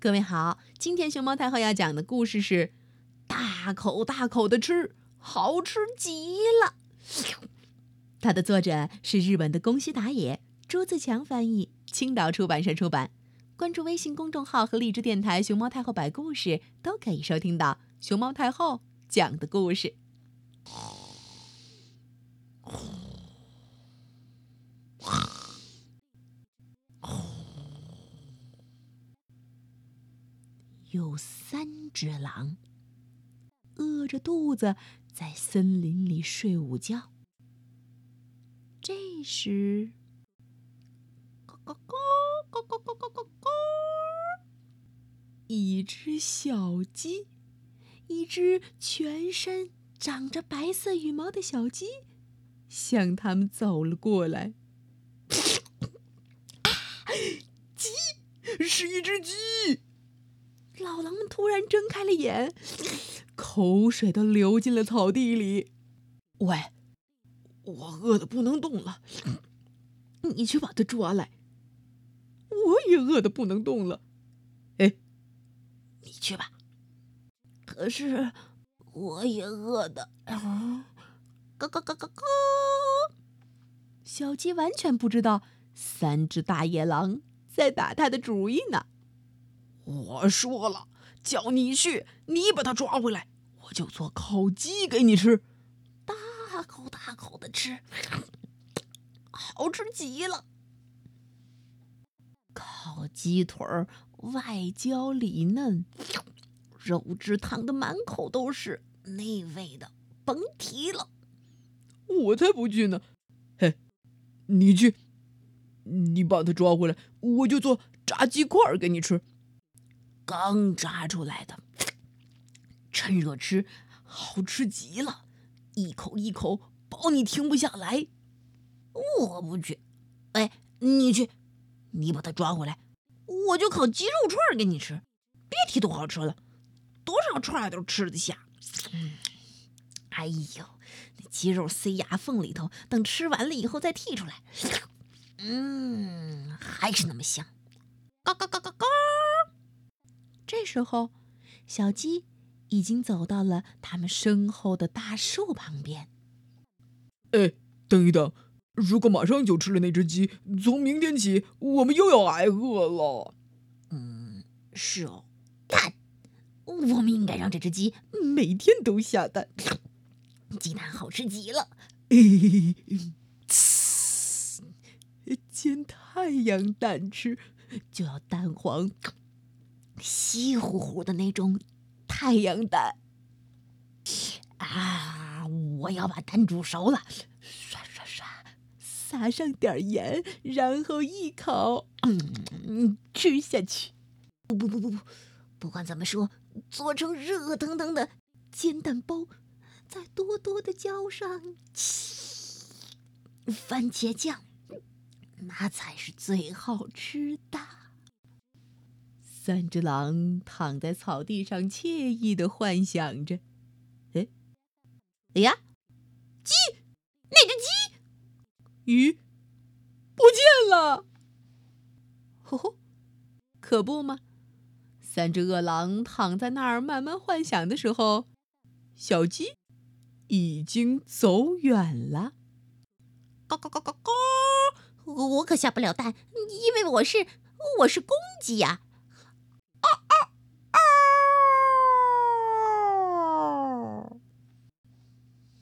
各位好，今天熊猫太后要讲的故事是大口大口的吃，好吃极了。它的作者是日本的宫西达也，朱自强翻译，青岛出版社出版。关注微信公众号和荔枝电台“熊猫太后摆故事”，都可以收听到熊猫太后讲的故事。有三只狼，饿着肚子在森林里睡午觉。这时，咯咯咯咯咯咯咯咯咯，一只小鸡，一只全身长着白色羽毛的小鸡，向他们走了过来。鸡，是一只鸡。老狼们突然睁开了眼，口水都流进了草地里。喂，我饿得不能动了，你去把它抓来。我也饿得不能动了。哎，你去吧。可是我也饿的。咯咯咯咯咯！小鸡完全不知道三只大野狼在打它的主意呢。我说了，叫你去，你把他抓回来，我就做烤鸡给你吃，大口大口的吃，好吃极了。烤鸡腿儿外焦里嫩，肉汁淌得满口都是，那味的甭提了。我才不去呢！嘿，你去，你把他抓回来，我就做炸鸡块给你吃。刚炸出来的，趁热吃，好吃极了，一口一口保你停不下来。我不去，哎，你去，你把它抓回来，我就烤鸡肉串给你吃。别提多好吃了，多少串都吃得下。哎呦，那鸡肉塞牙缝里头，等吃完了以后再剔出来，嗯，还是那么香。时候，小鸡已经走到了他们身后的大树旁边。哎，等一等！如果马上就吃了那只鸡，从明天起我们又要挨饿了。嗯，是哦。蛋，我们应该让这只鸡每天都下蛋。鸡蛋好吃极了。煎太阳蛋吃，就要蛋黄。稀乎乎的那种太阳蛋啊！我要把蛋煮熟了，刷刷刷，撒上点盐，然后一烤，嗯，吃下去。不不不不不，不管怎么说，做成热腾腾的煎蛋包，再多多的浇上番茄酱，那才是最好吃的。三只狼躺在草地上，惬意的幻想着：“哎，哎呀，鸡！那只鸡，鱼不见了！”吼吼，可不吗？三只饿狼躺在那儿慢慢幻想的时候，小鸡已经走远了。咯咯咯咯咯！我可下不了蛋，因为我是我是公鸡呀。